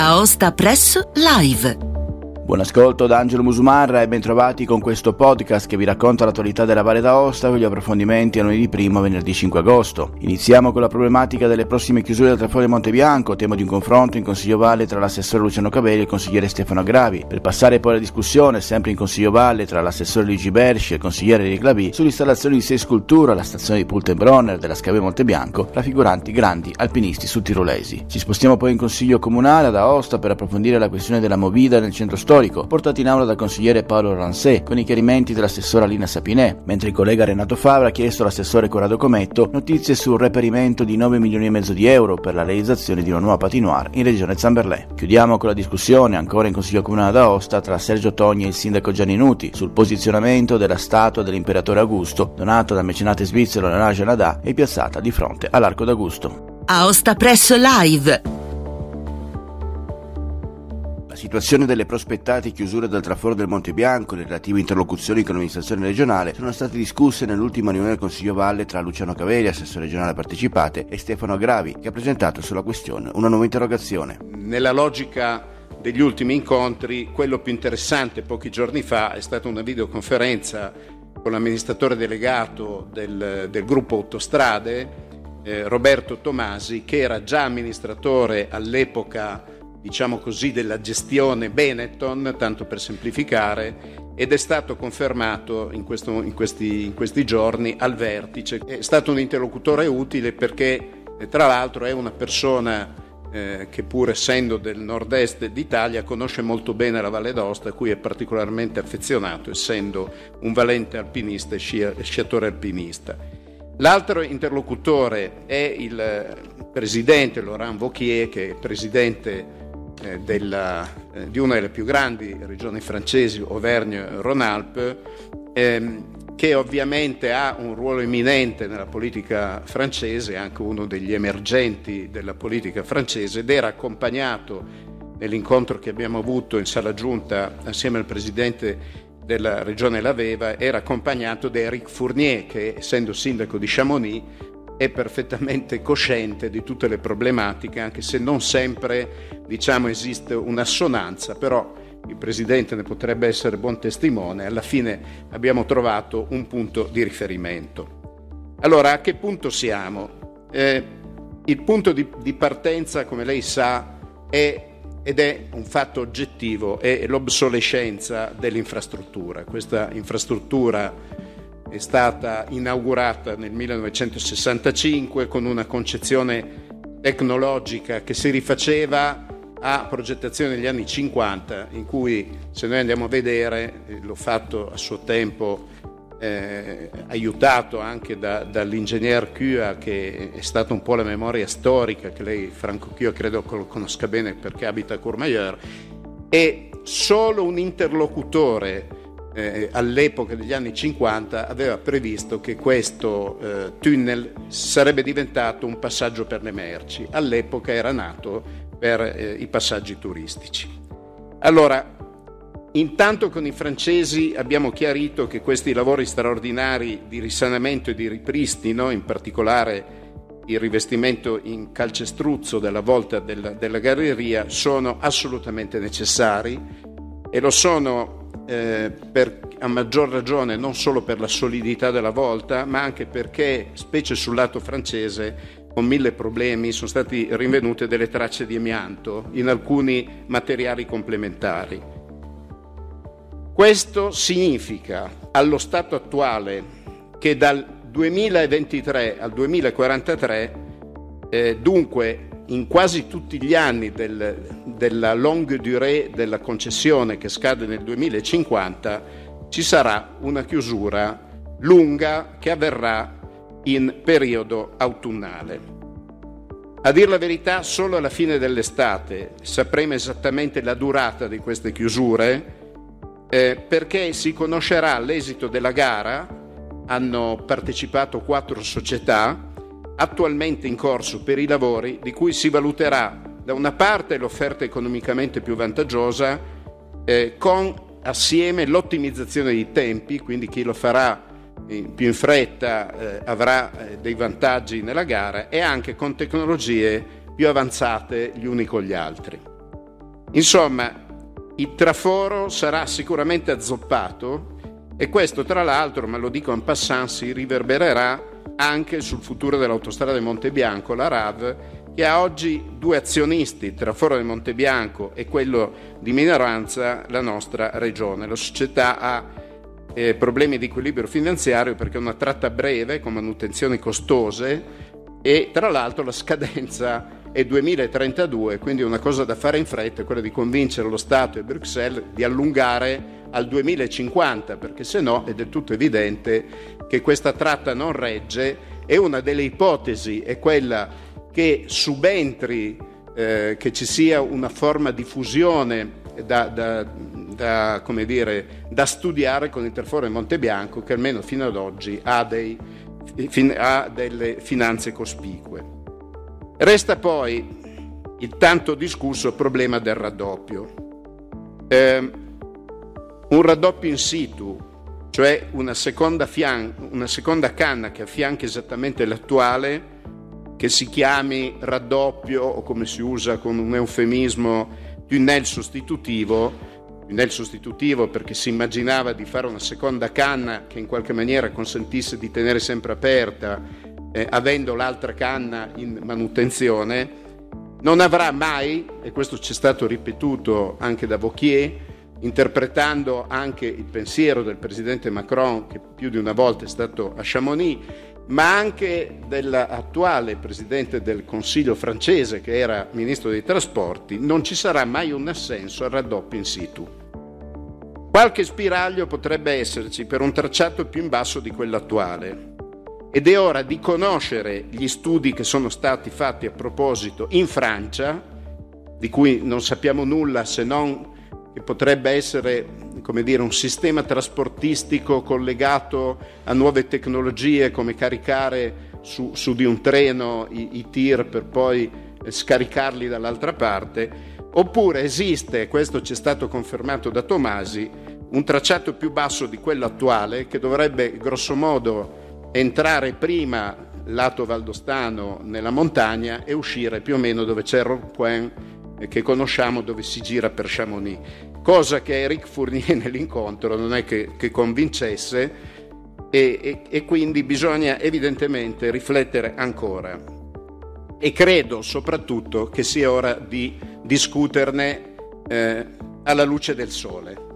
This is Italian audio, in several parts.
Aosta Press Live Buon ascolto da Angelo Musumarra e bentrovati con questo podcast che vi racconta l'attualità della Valle d'Aosta con gli approfondimenti a lunedì primo venerdì 5 agosto. Iniziamo con la problematica delle prossime chiusure del traforo di Montebianco, tema di un confronto in Consiglio Valle tra l'assessore Luciano Cavelli e il consigliere Stefano Agravi, per passare poi alla discussione, sempre in Consiglio Valle, tra l'assessore Luigi Bersci e il consigliere Eric sull'installazione di sei sculture alla stazione di Pultenbronner della Scave Montebianco, raffiguranti grandi alpinisti sudtirolesi. Ci spostiamo poi in Consiglio Comunale ad Aosta per approfondire la questione della movida nel centro storico storico, portato in aula dal consigliere Paolo Ransè, con i chiarimenti dell'assessora Lina Sapinè, mentre il collega Renato Favra ha chiesto all'assessore Corrado Cometto notizie sul reperimento di 9 milioni e mezzo di euro per la realizzazione di una nuova patinoire in regione Zamberlè. Chiudiamo con la discussione, ancora in Consiglio Comunale d'Aosta, tra Sergio Togni e il sindaco Gianni Nuti sul posizionamento della statua dell'imperatore Augusto, donata dal mecenate svizzero Leonardo Nadà e piazzata di fronte all'Arco d'Augusto. Aosta Press Live situazione delle prospettate chiusure del traforo del Monte Bianco e le relative interlocuzioni con l'amministrazione regionale sono state discusse nell'ultima riunione del Consiglio Valle tra Luciano Caveri, assessore regionale partecipate, e Stefano Agravi, che ha presentato sulla questione una nuova interrogazione. Nella logica degli ultimi incontri, quello più interessante pochi giorni fa è stata una videoconferenza con l'amministratore delegato del, del gruppo Autostrade, eh, Roberto Tomasi, che era già amministratore all'epoca diciamo così, della gestione Benetton, tanto per semplificare, ed è stato confermato in, questo, in, questi, in questi, giorni al vertice. È stato un interlocutore utile perché, eh, tra l'altro, è una persona eh, che pur essendo del nord-est d'Italia conosce molto bene la Valle d'Aosta, a cui è particolarmente affezionato, essendo un valente alpinista e sciatore alpinista. L'altro interlocutore è il presidente Laurent Vauquier, che è presidente eh, della, eh, di una delle più grandi regioni francesi, Auvergne-Rhône-Alpes, ehm, che ovviamente ha un ruolo eminente nella politica francese, anche uno degli emergenti della politica francese, ed era accompagnato nell'incontro che abbiamo avuto in sala giunta assieme al presidente della regione Laveva, era accompagnato da Eric Fournier, che essendo sindaco di Chamonix è perfettamente cosciente di tutte le problematiche, anche se non sempre diciamo, esiste un'assonanza, però il Presidente ne potrebbe essere buon testimone, alla fine abbiamo trovato un punto di riferimento. Allora, a che punto siamo? Eh, il punto di, di, partenza, come lei sa, è ed è un fatto oggettivo, è l'obsolescenza dell'infrastruttura. Questa infrastruttura è stata inaugurata nel 1965 con una concezione tecnologica che si rifaceva a progettazione degli anni 50, in cui se noi andiamo a vedere, eh, l'ho fatto a suo tempo eh, aiutato anche da, dall'ingegner Cua che è stata un po' la memoria storica che lei Franco Cua credo lo conosca bene perché abita a Courmayeur, è solo un interlocutore eh, all'epoca degli anni 50 aveva previsto che questo eh, tunnel sarebbe diventato un passaggio per le merci. All'epoca era nato per eh, i passaggi turistici. Allora, intanto con i francesi abbiamo chiarito che questi lavori straordinari di risanamento e di ripristino, in particolare il rivestimento in calcestruzzo della volta della, della galleria, sono assolutamente necessari e lo sono eh, per, a maggior ragione non solo per la solidità della volta, ma anche perché, specie sul lato francese, con mille problemi sono state rinvenute delle tracce di amianto in alcuni materiali complementari. Questo significa, allo stato attuale, che dal 2023 al 2043, eh, dunque in quasi tutti gli anni del, della longue durée della concessione che scade nel 2050 ci sarà una chiusura lunga che avverrà in periodo autunnale. A dir la verità, solo alla fine dell'estate sapremo esattamente la durata di queste chiusure eh, perché si conoscerà l'esito della gara. Hanno partecipato quattro società attualmente in corso per i lavori di cui si valuterà da una parte l'offerta economicamente più vantaggiosa eh, con assieme l'ottimizzazione dei tempi, quindi chi lo farà più in fretta eh, avrà eh, dei vantaggi nella gara e anche con tecnologie più avanzate gli uni con gli altri. Insomma, il traforo sarà sicuramente azzoppato e questo tra l'altro, ma lo dico en passant, si riverbererà anche sul futuro dell'autostrada di Montebianco, la RAV, che ha oggi due azionisti, Traforo di Montebianco e quello di minoranza, la nostra regione. La società ha eh, problemi di equilibrio finanziario perché è una tratta breve con manutenzioni costose e tra l'altro la scadenza è 2032, quindi una cosa da fare in fretta è quella di convincere lo Stato e Bruxelles di allungare al 2050, perché se no è del tutto evidente che questa tratta non regge e una delle ipotesi è quella che subentri, eh, che ci sia una forma di fusione da, da, da, dire, da studiare con il Traforo e Montebianco, che almeno fino ad oggi ha, dei, fin, ha delle finanze cospicue. Resta poi il tanto discusso problema del raddoppio. Eh, un raddoppio in situ, cioè una seconda, fian- una seconda canna che affianchi esattamente l'attuale, che si chiami raddoppio o come si usa con un eufemismo tunnel sostitutivo, tunnel sostitutivo perché si immaginava di fare una seconda canna che in qualche maniera consentisse di tenere sempre aperta, eh, avendo l'altra canna in manutenzione, non avrà mai, e questo ci è stato ripetuto anche da Vauquier, interpretando anche il pensiero del presidente Macron, che più di una volta è stato a Chamonix, ma anche dell'attuale presidente del Consiglio francese, che era ministro dei trasporti, non ci sarà mai un assenso al raddoppio in situ. Qualche spiraglio potrebbe esserci per un tracciato più in basso di quello attuale. Ed è ora di conoscere gli studi che sono stati fatti a proposito in Francia, di cui non sappiamo nulla se non che potrebbe essere dire, un sistema trasportistico collegato a nuove tecnologie come caricare su, su di un treno i, i tir per poi scaricarli dall'altra parte, oppure esiste, questo ci è stato confermato da Tomasi, un tracciato più basso di quello attuale che dovrebbe grossomodo entrare prima lato valdostano nella montagna e uscire più o meno dove c'è Rouen che conosciamo dove si gira per Chamonix, cosa che Eric Fournier nell'incontro non è che, che convincesse e, e, e quindi bisogna evidentemente riflettere ancora. E credo soprattutto che sia ora di discuterne eh, alla luce del sole.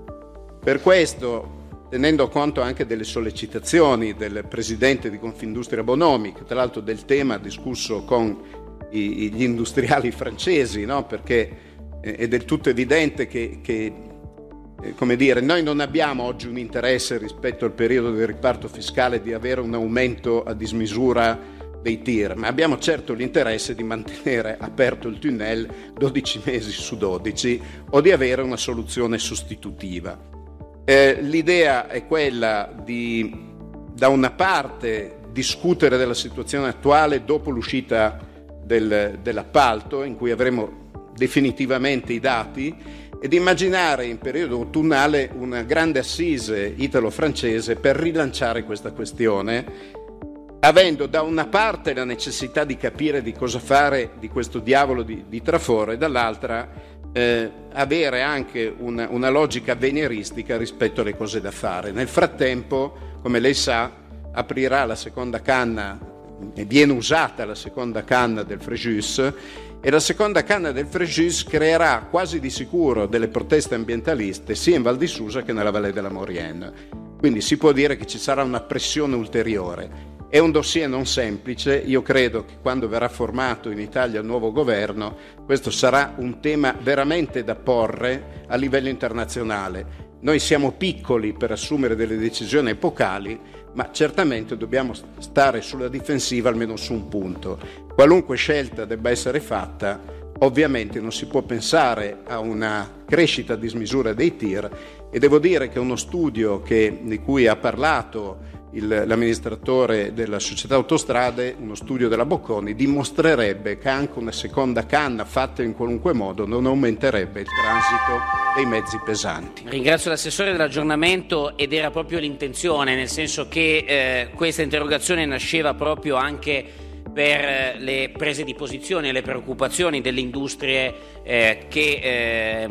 Per questo, tenendo conto anche delle sollecitazioni del presidente di Confindustria Bonomi, che tra l'altro del tema ha discusso con gli industriali francesi, no? perché è del tutto evidente che, che come dire, noi non abbiamo oggi un interesse rispetto al periodo del riparto fiscale di avere un aumento a dismisura dei tir, ma abbiamo certo l'interesse di mantenere aperto il tunnel 12 mesi su 12 o di avere una soluzione sostitutiva. Eh, l'idea è quella di, da una parte, discutere della situazione attuale dopo l'uscita del, dell'appalto, in cui avremo definitivamente i dati, ed immaginare in periodo autunnale una grande assise italo-francese per rilanciare questa questione, avendo da una parte la necessità di capire di cosa fare di questo diavolo di, di traforo e dall'altra eh, avere anche una, una logica avveniristica rispetto alle cose da fare. Nel frattempo, come lei sa, aprirà la seconda canna, viene usata la seconda canna del Frejus e la seconda canna del Frejus creerà quasi di sicuro delle proteste ambientaliste sia in Val di Susa che nella Valle della Maurienne. Quindi si può dire che ci sarà una pressione ulteriore. È un dossier non semplice, io credo che quando verrà formato in Italia il nuovo governo questo sarà un tema veramente da porre a livello internazionale. Noi siamo piccoli per assumere delle decisioni epocali, ma certamente dobbiamo stare sulla difensiva almeno su un punto. Qualunque scelta debba essere fatta, ovviamente non si può pensare a una crescita a dismisura dei tir e devo dire che uno studio che, di cui ha parlato il, l'amministratore della società autostrade, uno studio della Bocconi, dimostrerebbe che anche una seconda canna fatta in qualunque modo non aumenterebbe il transito dei mezzi pesanti. Ringrazio l'assessore dell'aggiornamento ed era proprio l'intenzione, nel senso che eh, questa interrogazione nasceva proprio anche per le prese di posizione e le preoccupazioni delle industrie eh, che eh,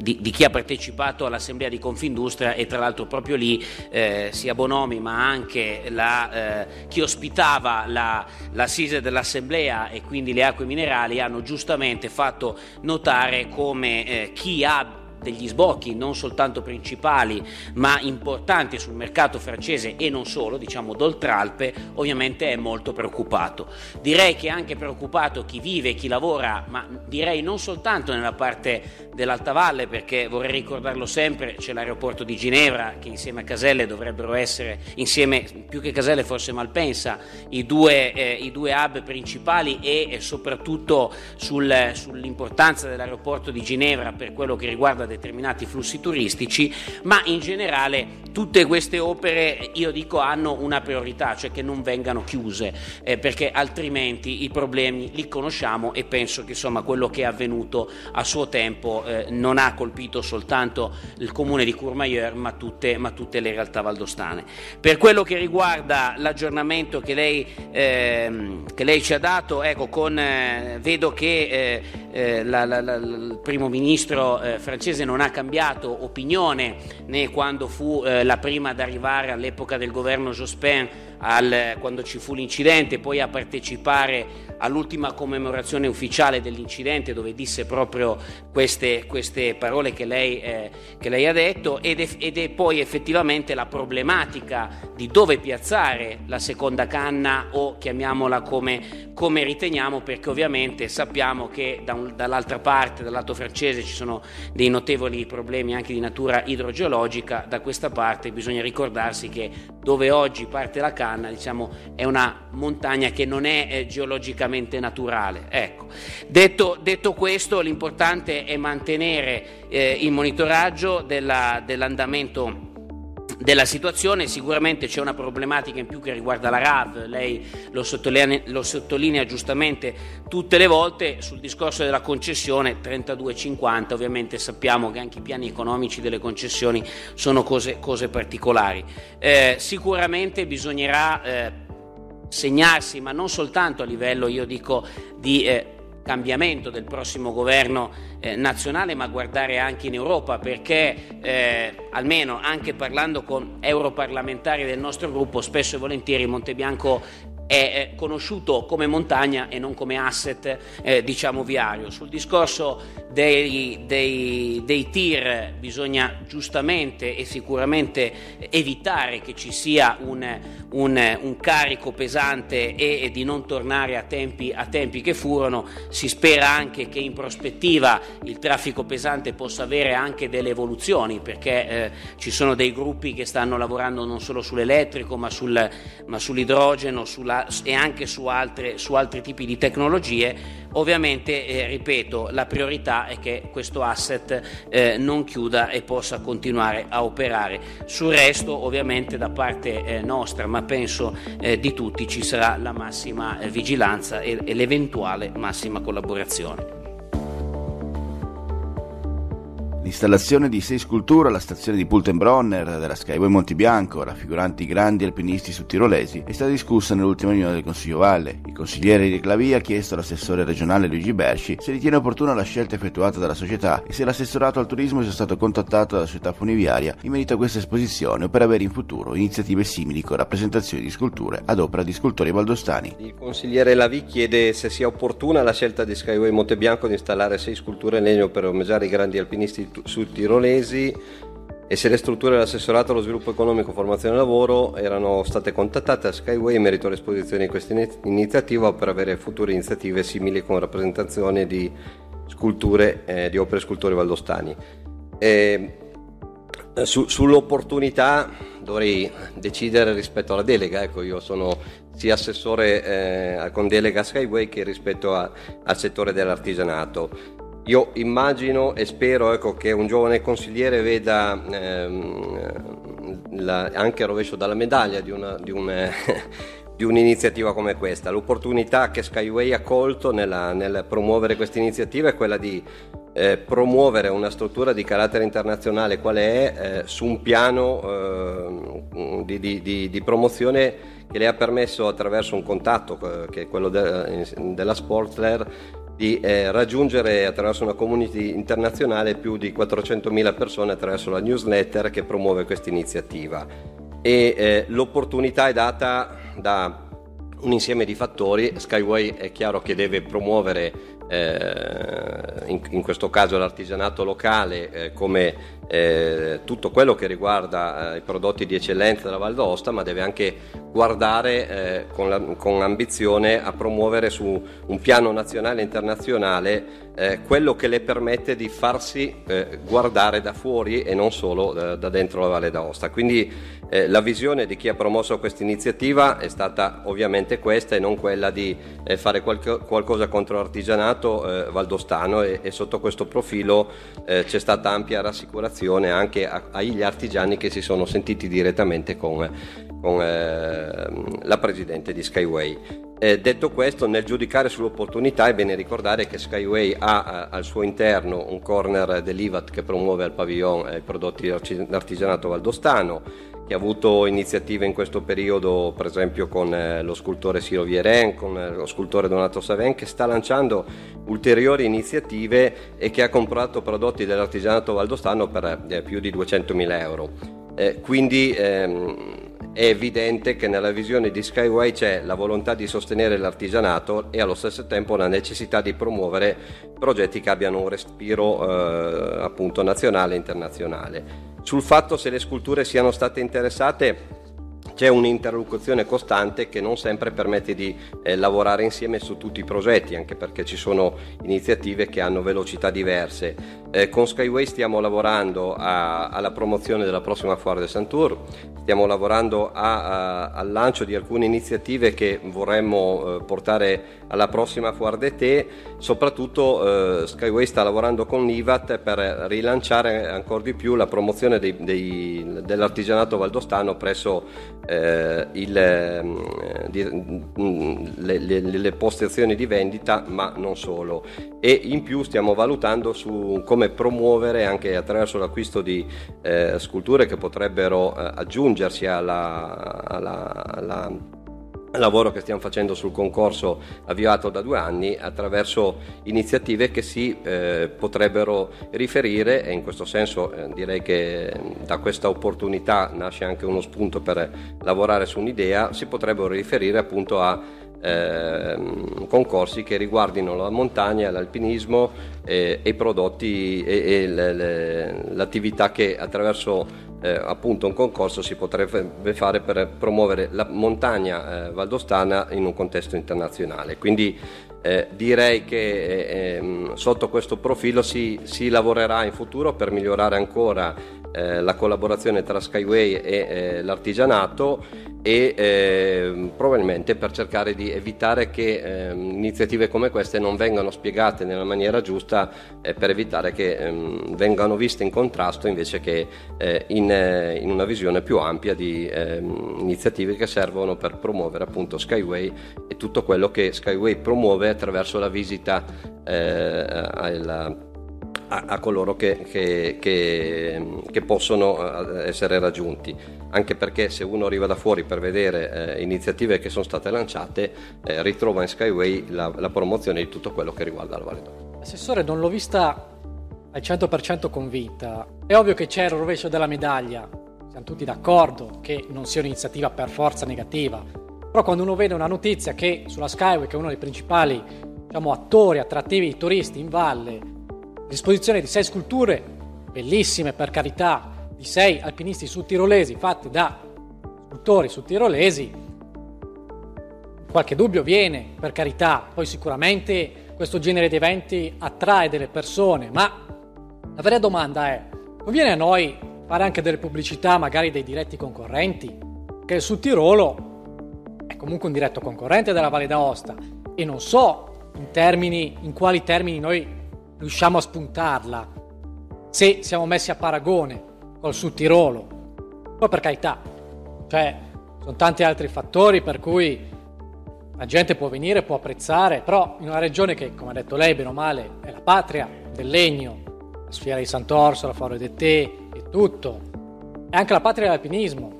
di, di, chi ha partecipato all'assemblea di Confindustria e tra l'altro proprio lì eh, sia Bonomi ma anche la, eh, chi ospitava la, l'assise dell'assemblea e quindi le acque minerali hanno giustamente fatto notare come eh, chi ha degli sbocchi non soltanto principali ma importanti sul mercato francese e non solo, diciamo d'Oltralpe, ovviamente è molto preoccupato. Direi che è anche preoccupato chi vive, chi lavora, ma direi non soltanto nella parte dell'Alta Valle, perché vorrei ricordarlo sempre, c'è l'aeroporto di Ginevra che insieme a Caselle dovrebbero essere, insieme più che Caselle forse Malpensa, i due, eh, i due hub principali e, e soprattutto sul, sull'importanza dell'aeroporto di Ginevra per quello che riguarda determinati flussi turistici, ma in generale tutte queste opere, io dico, hanno una priorità, cioè che non vengano chiuse, eh, perché altrimenti i problemi li conosciamo e penso che insomma quello che è avvenuto a suo tempo eh, non ha colpito soltanto il comune di Courmayeur, ma tutte, ma tutte le realtà valdostane. Per quello che riguarda l'aggiornamento che lei, eh, che lei ci ha dato, ecco, con, eh, vedo che eh, eh, la, la, la, il primo ministro francese francese non ha cambiato opinione né quando fu eh, la prima ad arrivare all'epoca del governo Jospin al, quando ci fu l'incidente, poi a partecipare all'ultima commemorazione ufficiale dell'incidente dove disse proprio queste, queste parole che lei, eh, che lei, ha detto ed è, ed è, poi effettivamente la problematica di dove piazzare la seconda canna o chiamiamola come, come riteniamo perché ovviamente sappiamo che da un, dall'altra parte, dal lato francese ci sono dei notevoli problemi anche di natura idrogeologica, da questa parte bisogna ricordarsi che dove oggi parte la canna diciamo, è una montagna che non è eh, geologicamente naturale. Ecco. Detto, detto, questo, l'importante è mantenere eh, il monitoraggio della, dell'andamento della situazione, sicuramente c'è una problematica in più che riguarda la RAV, lei lo sottolinea, lo sottolinea, giustamente tutte le volte sul discorso della concessione 32,50, ovviamente sappiamo che anche i piani economici delle concessioni sono cose, cose particolari. Eh, sicuramente bisognerà eh, segnarsi, ma non soltanto a livello, io dico, di... Eh, cambiamento del prossimo governo eh, nazionale, ma guardare anche in Europa, perché eh, almeno anche parlando con europarlamentari del nostro gruppo, spesso e volentieri Montebianco è conosciuto come montagna e non come asset eh, diciamo viario. Sul discorso dei, dei, dei, tir bisogna giustamente e sicuramente evitare che ci sia un, un, un carico pesante e, e, di non tornare a tempi, a tempi che furono. Si spera anche che in prospettiva il traffico pesante possa avere anche delle evoluzioni perché eh, ci sono dei gruppi che stanno lavorando non solo sull'elettrico ma, sul, ma sull'idrogeno sulla e anche su, altre, su altri tipi di tecnologie, ovviamente, eh, ripeto, la priorità è che questo asset eh, non chiuda e possa continuare a operare. Sul resto, ovviamente, da parte eh, nostra, ma penso eh, di tutti, ci sarà la massima eh, vigilanza e, e l'eventuale massima collaborazione. L'installazione di sei sculture alla stazione di Pultenbronner della Skyway Montibianco, raffiguranti grandi alpinisti sudtirolesi, è stata discussa nell'ultima riunione del Consiglio Valle. Il consigliere di Clavia ha chiesto all'assessore regionale Luigi Berci se ritiene opportuna la scelta effettuata dalla società e se l'assessorato al turismo sia stato contattato dalla società funiviaria in merito a questa esposizione o per avere in futuro iniziative simili con rappresentazioni di sculture ad opera di scultori valdostani. Il consigliere Lavi chiede se sia opportuna la scelta di Skyway Montebianco di installare sei sculture in legno per omaggiare i grandi alpinisti sud tirolesi e se le strutture dell'assessorato allo sviluppo economico, formazione e lavoro erano state contattate a Skyway in merito all'esposizione di questa iniziativa per avere future iniziative simili con rappresentazione di sculture, eh, di opere scultori valdostani. E, eh, su, sull'opportunità dovrei decidere rispetto alla delega, ecco, io sono sia assessore eh, con delega Skyway che rispetto a, al settore dell'artigianato. Io immagino e spero ecco, che un giovane consigliere veda ehm, la, anche il rovescio dalla medaglia di, una, di, un, di, un'iniziativa come questa. L'opportunità che Skyway ha colto nella, nel promuovere questa iniziativa è quella di eh, promuovere una struttura di carattere internazionale qual è eh, su un piano eh, di, di, di, di, promozione che le ha permesso attraverso un contatto eh, che è quello de, della Sportler di eh, raggiungere attraverso una community internazionale più di 400.000 persone attraverso la newsletter che promuove questa iniziativa. E eh, l'opportunità è data da un insieme di fattori, Skyway è chiaro che deve promuovere eh, in, in, questo caso l'artigianato locale eh, come eh, tutto quello che riguarda eh, i prodotti di eccellenza della Val d'Aosta, ma deve anche guardare eh, con, la, con, ambizione a promuovere su un piano nazionale e internazionale eh, quello che le permette di farsi guardare da fuori e non solo da dentro la Valle d'Aosta. Quindi eh, la visione di chi ha promosso questa iniziativa è stata ovviamente questa e non quella di fare qualche, qualcosa contro l'artigianato valdostano e, e, sotto questo profilo c'è stata ampia rassicurazione anche a, agli artigiani che si sono sentiti direttamente con, con eh, la Presidente di Skyway. Eh, detto questo, nel giudicare sull'opportunità è bene ricordare che Skyway ha eh, al suo interno un corner dell'IVAT che promuove al pavillon eh, i prodotti d'artigianato valdostano, che ha avuto iniziative in questo periodo, per esempio con eh, lo scultore Siro Vieren, con eh, lo scultore Donato Saven, che sta lanciando ulteriori iniziative e che ha comprato prodotti dell'artigianato valdostano per eh, più di 200.000 euro. Eh, quindi ehm, è evidente che nella visione di Skyway c'è la volontà di sostenere l'artigianato e allo stesso tempo la necessità di promuovere progetti che abbiano un respiro eh, appunto nazionale e internazionale. Sul fatto se le sculture siano state interessate c'è un'interlocuzione costante che non sempre permette di eh, lavorare insieme su tutti i progetti, anche perché ci sono iniziative che hanno velocità diverse. Eh, con Skyway stiamo lavorando a, alla promozione della prossima Foire de Santour, stiamo lavorando a, a, al lancio di alcune iniziative che vorremmo eh, portare alla prossima Foire de Té, soprattutto eh, Skyway sta lavorando con l'IVAT per rilanciare ancora di più la promozione dei, dei, dell'artigianato valdostano presso eh, il, eh, di, mm, le, le, le, postazioni di vendita, ma non solo. E in più stiamo valutando su come promuovere anche attraverso l'acquisto di eh, sculture che potrebbero eh, aggiungersi alla, alla, alla lavoro che stiamo facendo sul concorso avviato da due anni attraverso iniziative che si eh, potrebbero riferire e in questo senso eh, direi che da questa opportunità nasce anche uno spunto per lavorare su un'idea, si potrebbero riferire appunto a eh, concorsi che riguardino la montagna, l'alpinismo eh, e i prodotti e, e le, le, l'attività che attraverso eh, appunto un concorso si potrebbe fare per promuovere la montagna eh, valdostana in un contesto internazionale. Quindi eh, direi che eh, ehm, sotto questo profilo si, si, lavorerà in futuro per migliorare ancora eh, la collaborazione tra Skyway e eh, l'artigianato e eh, probabilmente per cercare di evitare che eh, iniziative come queste non vengano spiegate nella maniera giusta eh, per evitare che ehm, vengano viste in contrasto invece che eh, in, in, una visione più ampia di ehm, iniziative che servono per promuovere appunto Skyway e tutto quello che Skyway promuove attraverso la visita alla a, a coloro che, che, che, che, possono eh, essere raggiunti, anche perché se uno arriva da fuori per vedere eh, iniziative che sono state lanciate, eh, ritrova in Skyway la, la, promozione di tutto quello che riguarda la Valle d'Oro. Assessore, non l'ho vista al 100% convinta. È ovvio che c'è il rovescio della medaglia, siamo tutti d'accordo che non sia un'iniziativa per forza negativa, però quando uno vede una notizia che sulla Skyway, che è uno dei principali diciamo, attori attrattivi di turisti in valle, disposizione di sei sculture, bellissime per carità, di sei alpinisti sudtirolesi fatte da scultori sudtirolesi. Qualche dubbio viene, per carità, poi sicuramente questo genere di eventi attrae delle persone, ma la vera domanda è, conviene a noi fare anche delle pubblicità, magari dei diretti concorrenti? Che il Sud Tirolo è comunque un diretto concorrente della Valle d'Aosta e non so in, termini, in quali termini noi riusciamo a spuntarla se siamo messi a paragone col Sud Tirolo. Poi per carità, cioè, sono tanti altri fattori per cui la gente può venire, può apprezzare, però in una regione che, come ha detto lei, bene o male, è la patria, del legno, la sfiera di Sant'Orso, la Foro de Tè e tutto. È anche la patria dell'alpinismo.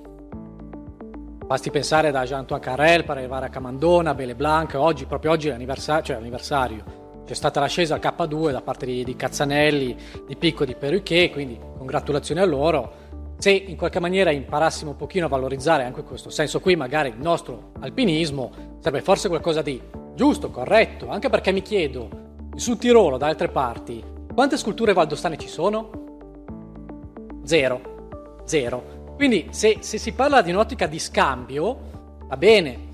Basti pensare da Jean-Antoine Carrel per arrivare a Camandona, Belle Blanc, oggi, proprio oggi è l'anniversario, cioè l'anniversario. C'è stata l'ascesa al K2 da parte di, di Cazzanelli, di Picco di Peruchet, quindi congratulazioni a loro. Se in qualche maniera imparassimo un pochino a valorizzare anche questo senso qui, magari il nostro alpinismo, sarebbe forse qualcosa di giusto, corretto, anche perché mi chiedo, sul Tirolo, da altre parti, quante sculture valdostane ci sono? Zero. Zero. Quindi se, se si parla di un'ottica di scambio, va bene,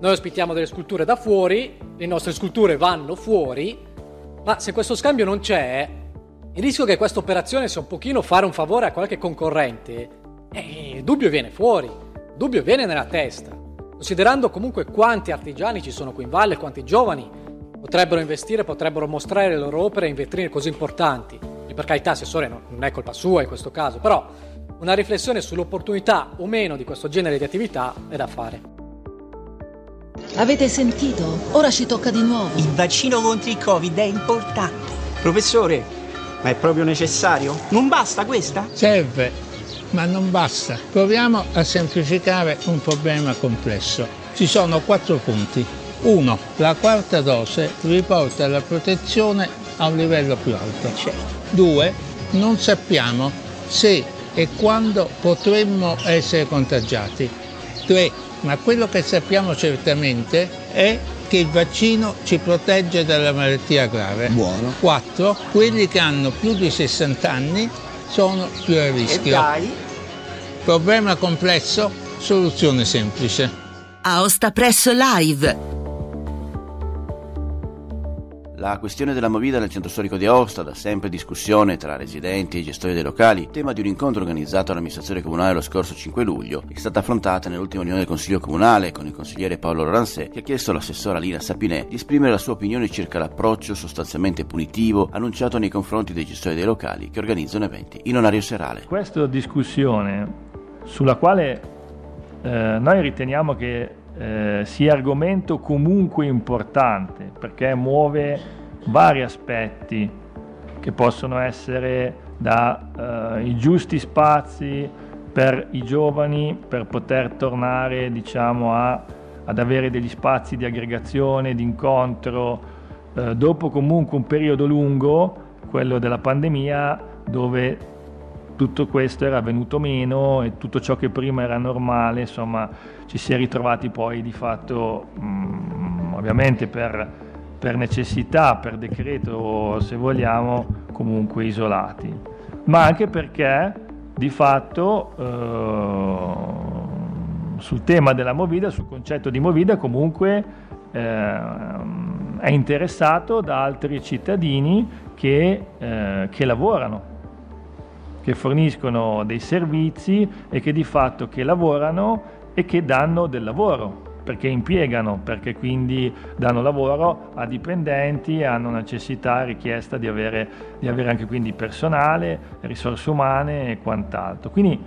noi ospitiamo delle sculture da fuori, le nostre sculture vanno fuori, ma se questo scambio non c'è, il rischio che questa operazione sia un pochino fare un favore a qualche concorrente, eh, il dubbio viene fuori, il dubbio viene nella testa. Considerando comunque quanti artigiani ci sono qui in valle, quanti giovani potrebbero investire, potrebbero mostrare le loro opere in vetrine così importanti. E per carità, Assessore, non è colpa sua in questo caso, però una riflessione sull'opportunità o meno di questo genere di attività è da fare. Avete sentito? Ora ci tocca di nuovo. Il vaccino contro il Covid è importante. Professore, ma è proprio necessario? Non basta questa? Serve, ma non basta. Proviamo a semplificare un problema complesso. Ci sono quattro punti. 1. La quarta dose riporta la protezione a un livello più alto. 2. Non sappiamo se e quando potremmo essere contagiati. 3. Ma quello che sappiamo certamente è che il vaccino ci protegge dalla malattia grave. Buono. 4. Quelli che hanno più di 60 anni sono più a rischio. E dai. Problema complesso, soluzione semplice. Aosta Press Live la questione della movida nel centro storico di Aosta, da sempre discussione tra residenti e gestori dei locali, tema di un incontro organizzato all'amministrazione comunale lo scorso 5 luglio, è stata affrontata nell'ultima riunione del Consiglio Comunale con il consigliere Paolo Loransè, che ha chiesto all'assessora Lina Sapinè di esprimere la sua opinione circa l'approccio sostanzialmente punitivo annunciato nei confronti dei gestori dei locali che organizzano eventi in orario serale. Questa discussione sulla quale eh, noi riteniamo che eh, sia argomento comunque importante perché muove vari aspetti che possono essere dai eh, giusti spazi per i giovani per poter tornare diciamo, a, ad avere degli spazi di aggregazione, di incontro, eh, dopo comunque un periodo lungo, quello della pandemia, dove tutto questo era venuto meno e tutto ciò che prima era normale, insomma, ci si è ritrovati poi di fatto, mh, mm, ovviamente per, per, necessità, per decreto, se vogliamo, comunque isolati. Ma anche perché di fatto eh, sul tema della Movida, sul concetto di Movida, comunque eh, è interessato da altri cittadini che, eh, che lavorano che forniscono dei servizi e che di fatto che lavorano e che danno del lavoro perché impiegano, perché quindi danno lavoro a dipendenti, hanno necessità, richiesta di avere, di avere anche quindi personale, risorse umane e quant'altro. Quindi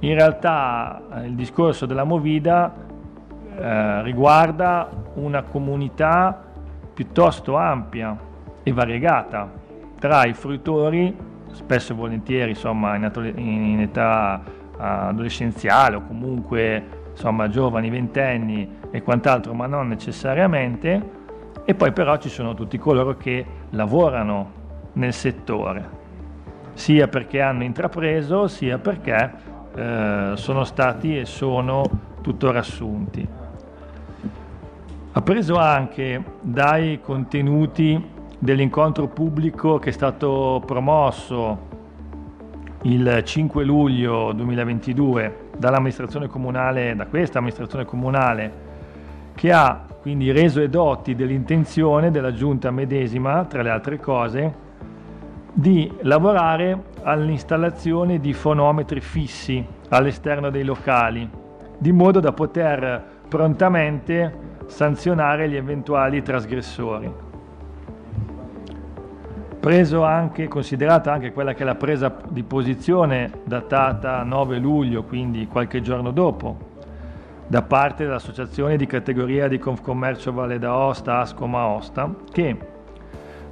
in realtà eh, il discorso della Movida eh, riguarda una comunità piuttosto ampia e variegata tra i fruitori spesso e volentieri insomma, in, in età adolescenziale o comunque insomma, giovani, ventenni e quant'altro, ma non necessariamente. E poi però ci sono tutti coloro che lavorano nel settore, sia perché hanno intrapreso, sia perché eh, sono stati e sono tuttora assunti. Appreso anche dai contenuti dell'incontro pubblico che è stato promosso il 5 luglio 2022 dall'amministrazione comunale, da questa amministrazione comunale, che ha quindi reso edotti dell'intenzione della giunta medesima, tra le altre cose, di lavorare all'installazione di fonometri fissi all'esterno dei locali, di modo da poter prontamente sanzionare gli eventuali trasgressori preso anche, considerata anche quella che è la presa di posizione datata 9 luglio, quindi qualche giorno dopo, da parte dell'Associazione di categoria di Confcommercio Valle d'Aosta, Ascoma Aosta, che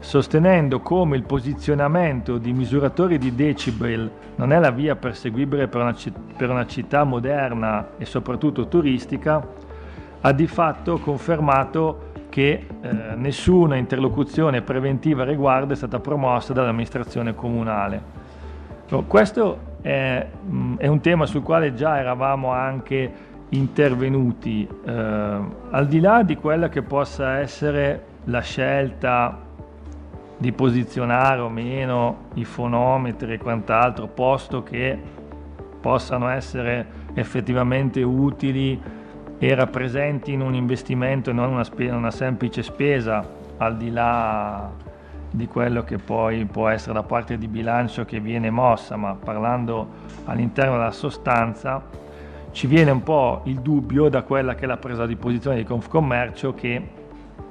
sostenendo come il posizionamento di misuratori di decibel non è la via perseguibile per una, per una città moderna e soprattutto turistica, ha di fatto confermato che eh, nessuna interlocuzione preventiva riguardo è stata promossa dall'amministrazione comunale. Questo è, mm, è, un tema sul quale già eravamo anche intervenuti, eh, al di là di quella che possa essere la scelta di posizionare o meno i fonometri e quant'altro, posto che possano essere effettivamente utili e rappresentino un investimento e non una, spe- una semplice spesa, al di là di quello che poi può essere la parte di bilancio che viene mossa, ma parlando all'interno della sostanza, ci viene un po' il dubbio da quella che è la presa di posizione di Confcommercio che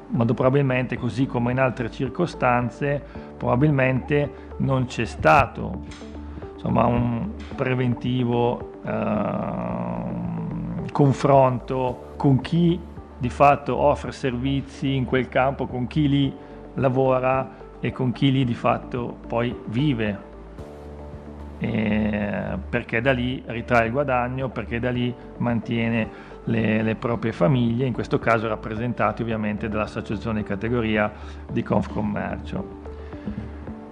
molto probabilmente, così come in altre circostanze, probabilmente non c'è stato insomma, un preventivo eh, confronto con chi di fatto offre servizi in quel campo, con chi lì lavora e con chi lì di fatto poi vive, e perché da lì ritrae il guadagno, perché da lì mantiene le, le, proprie famiglie, in questo caso rappresentati ovviamente dall'associazione di categoria di Confcommercio.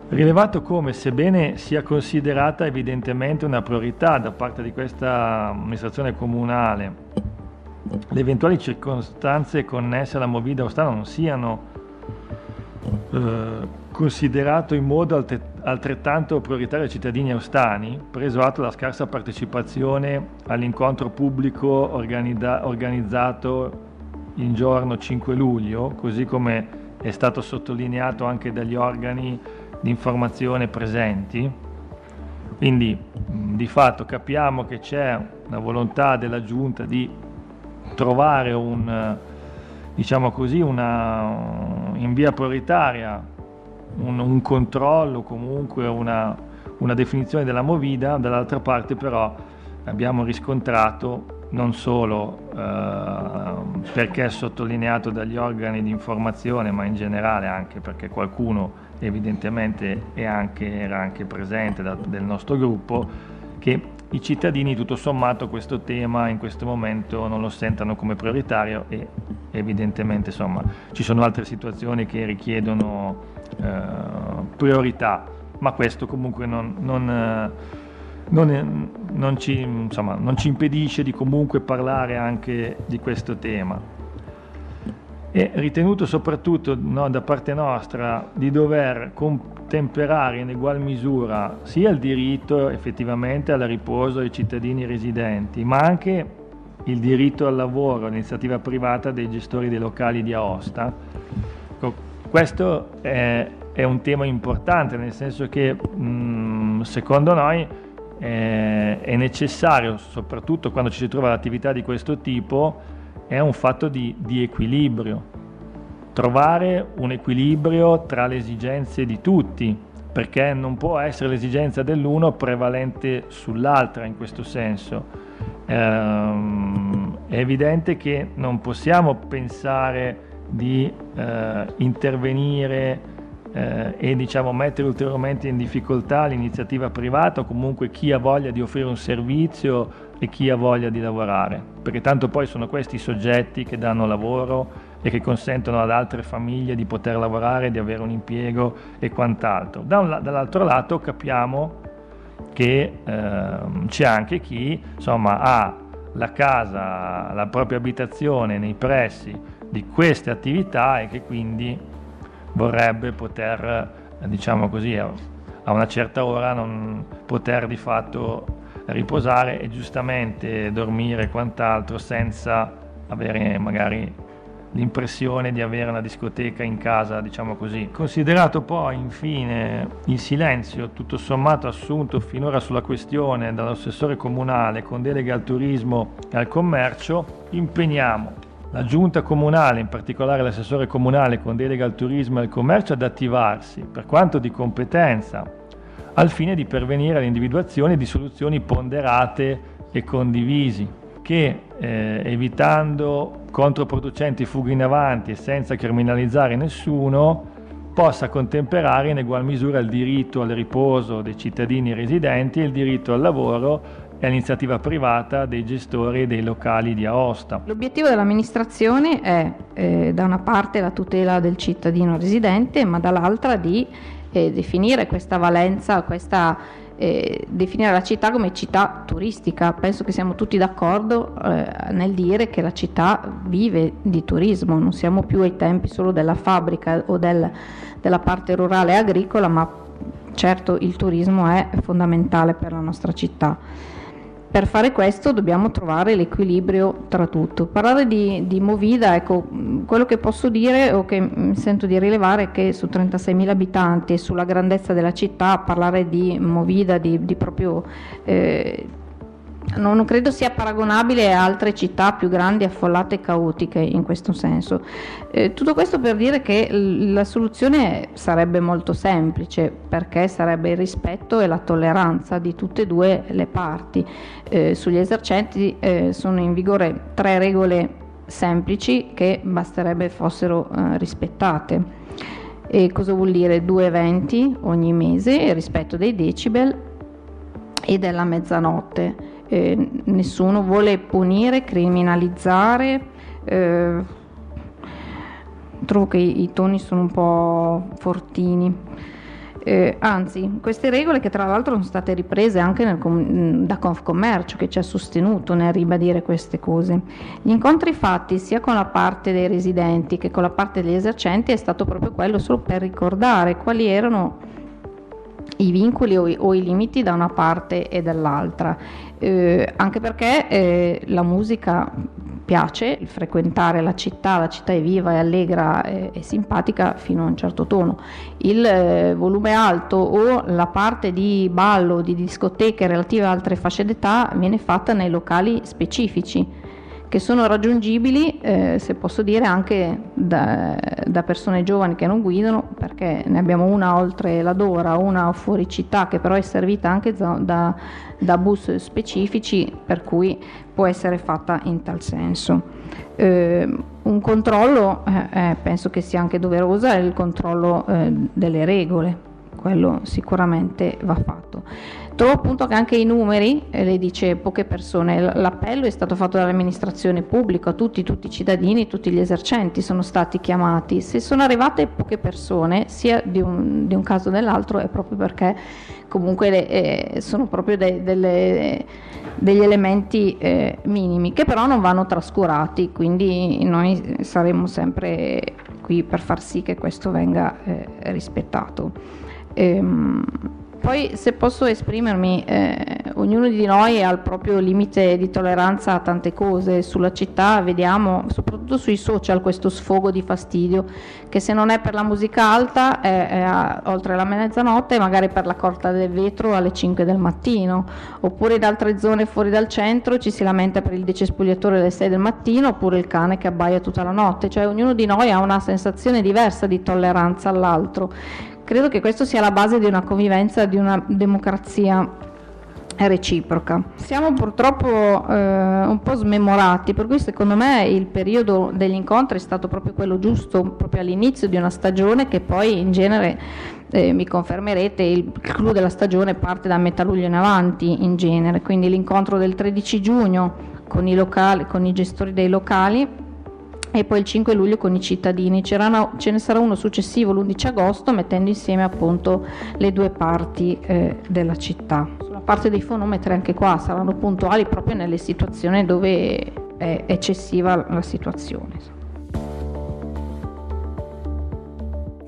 Rilevato come, sebbene sia considerata evidentemente una priorità da parte di questa amministrazione comunale, le eventuali circostanze connesse alla movida ostana non siano eh, considerato in modo altrettanto prioritario ai cittadini austani, preso atto della scarsa partecipazione all'incontro pubblico organizza- organizzato in giorno 5 luglio, così come è stato sottolineato anche dagli organi di informazione presenti. Quindi di fatto capiamo che c'è una volontà della Giunta di trovare un, diciamo così, una, in via prioritaria un, un controllo, comunque una, una definizione della movida, dall'altra parte però abbiamo riscontrato non solo eh, perché è sottolineato dagli organi di informazione, ma in generale anche perché qualcuno evidentemente anche, era anche presente da, del nostro gruppo, che i cittadini tutto sommato questo tema in questo momento non lo sentono come prioritario e evidentemente insomma ci sono altre situazioni che richiedono eh, priorità ma questo comunque non, non, non, non, ci, insomma, non ci impedisce di comunque parlare anche di questo tema e ritenuto soprattutto no, da parte nostra di dover contemperare in egual misura sia il diritto effettivamente al riposo dei cittadini residenti, ma anche il diritto al lavoro, l'iniziativa privata dei gestori dei locali di Aosta. Questo è, è un tema importante, nel senso che mh, secondo noi è, è necessario, soprattutto quando ci si trova l'attività di questo tipo, è un fatto di, di equilibrio. Trovare un equilibrio tra le esigenze di tutti, perché non può essere l'esigenza dell'uno prevalente sull'altra in questo senso. Ehm, è evidente che non possiamo pensare di eh, intervenire eh, e diciamo, mettere ulteriormente in difficoltà l'iniziativa privata o comunque chi ha voglia di offrire un servizio e chi ha voglia di lavorare, perché tanto poi sono questi i soggetti che danno lavoro e che consentono ad altre famiglie di poter lavorare, di avere un impiego e quant'altro. Da un, dall'altro lato capiamo che eh, c'è anche chi insomma, ha la casa, la propria abitazione nei pressi di queste attività e che quindi vorrebbe poter, diciamo così, a una certa ora non poter di fatto riposare e giustamente dormire e quant'altro senza avere magari l'impressione di avere una discoteca in casa, diciamo così. Considerato poi infine il silenzio tutto sommato assunto finora sulla questione dall'assessore comunale con delega al turismo e al commercio, impegniamo la giunta comunale, in particolare l'assessore comunale con delega al turismo e al commercio, ad attivarsi per quanto di competenza al fine di pervenire all'individuazione di soluzioni ponderate e condivisi che eh, evitando controproducenti fughe in avanti e senza criminalizzare nessuno possa contemperare in egual misura il diritto al riposo dei cittadini residenti e il diritto al lavoro e all'iniziativa privata dei gestori dei locali di Aosta. L'obiettivo dell'amministrazione è eh, da una parte la tutela del cittadino residente, ma dall'altra di eh, definire questa valenza, questa, eh, definire la città come città turistica. Penso che siamo tutti d'accordo eh, nel dire che la città vive di turismo, non siamo più ai tempi solo della fabbrica o del, della parte rurale e agricola, ma certo il turismo è fondamentale per la nostra città. Per fare questo dobbiamo trovare l'equilibrio tra tutto. Parlare di, di, Movida, ecco, quello che posso dire o che mi sento di rilevare è che su 36.000 abitanti e sulla grandezza della città parlare di Movida, di, di proprio eh, non credo sia paragonabile a altre città più grandi, affollate e caotiche in questo senso. Eh, tutto questo per dire che la soluzione sarebbe molto semplice perché sarebbe il rispetto e la tolleranza di tutte e due le parti. Eh, sugli esercenti eh, sono in vigore tre regole semplici che basterebbe fossero eh, rispettate. E cosa vuol dire? Due eventi ogni mese, rispetto dei decibel e della mezzanotte eh, nessuno vuole punire, criminalizzare. Eh, trovo che i, i, toni sono un po' fortini. Eh, anzi, queste regole che tra l'altro sono state riprese anche nel, da Confcommercio che ci ha sostenuto nel ribadire queste cose. Gli incontri fatti sia con la parte dei residenti che con la parte degli esercenti è stato proprio quello solo per ricordare quali erano i vincoli o i, o i limiti da una parte e dall'altra eh, anche perché eh, la musica piace, frequentare la città, la città è viva, è allegra e, simpatica fino a un certo tono. Il eh, volume alto o la parte di ballo, di discoteche relative a altre fasce d'età viene fatta nei locali specifici che sono raggiungibili, eh, se posso dire, anche da, da, persone giovani che non guidano, perché ne abbiamo una oltre la Dora, una fuori città, che però è servita anche da, da bus specifici, per cui può essere fatta in tal senso. Eh, un controllo, eh, eh penso che sia anche doveroso, è il controllo eh, delle regole, quello sicuramente va fatto. Trovo appunto che anche i numeri, eh, lei dice poche persone, l'appello è stato fatto dall'amministrazione pubblica, tutti, tutti i cittadini, tutti gli esercenti sono stati chiamati. Se sono arrivate poche persone, sia di un, di un caso o dell'altro, è proprio perché comunque le, eh, sono proprio de, delle, degli elementi eh, minimi che però non vanno trascurati, quindi noi saremo sempre qui per far sì che questo venga eh, rispettato. Ehm, poi se posso esprimermi, eh, ognuno di noi ha il proprio limite di tolleranza a tante cose, sulla città vediamo, soprattutto sui social, questo sfogo di fastidio, che se non è per la musica alta è, è a, oltre la mezzanotte, magari per la corta del vetro alle 5 del mattino, oppure in altre zone fuori dal centro ci si lamenta per il decespugliatore alle 6 del mattino, oppure il cane che abbaia tutta la notte, cioè ognuno di noi ha una sensazione diversa di tolleranza all'altro Credo che questo sia la base di una convivenza, di una democrazia reciproca. Siamo purtroppo eh, un po' smemorati, per cui secondo me il periodo degli incontri è stato proprio quello giusto, proprio all'inizio di una stagione che poi in genere, eh, mi confermerete, il clou della stagione parte da metà luglio in avanti in genere, quindi l'incontro del 13 giugno con i, locali, con i gestori dei locali e poi il 5 luglio con i cittadini. C'erano, ce ne sarà uno successivo l'11 agosto mettendo insieme appunto le due parti eh, della città. Sulla parte dei fonometri anche qua saranno puntuali proprio nelle situazioni dove è eccessiva la situazione.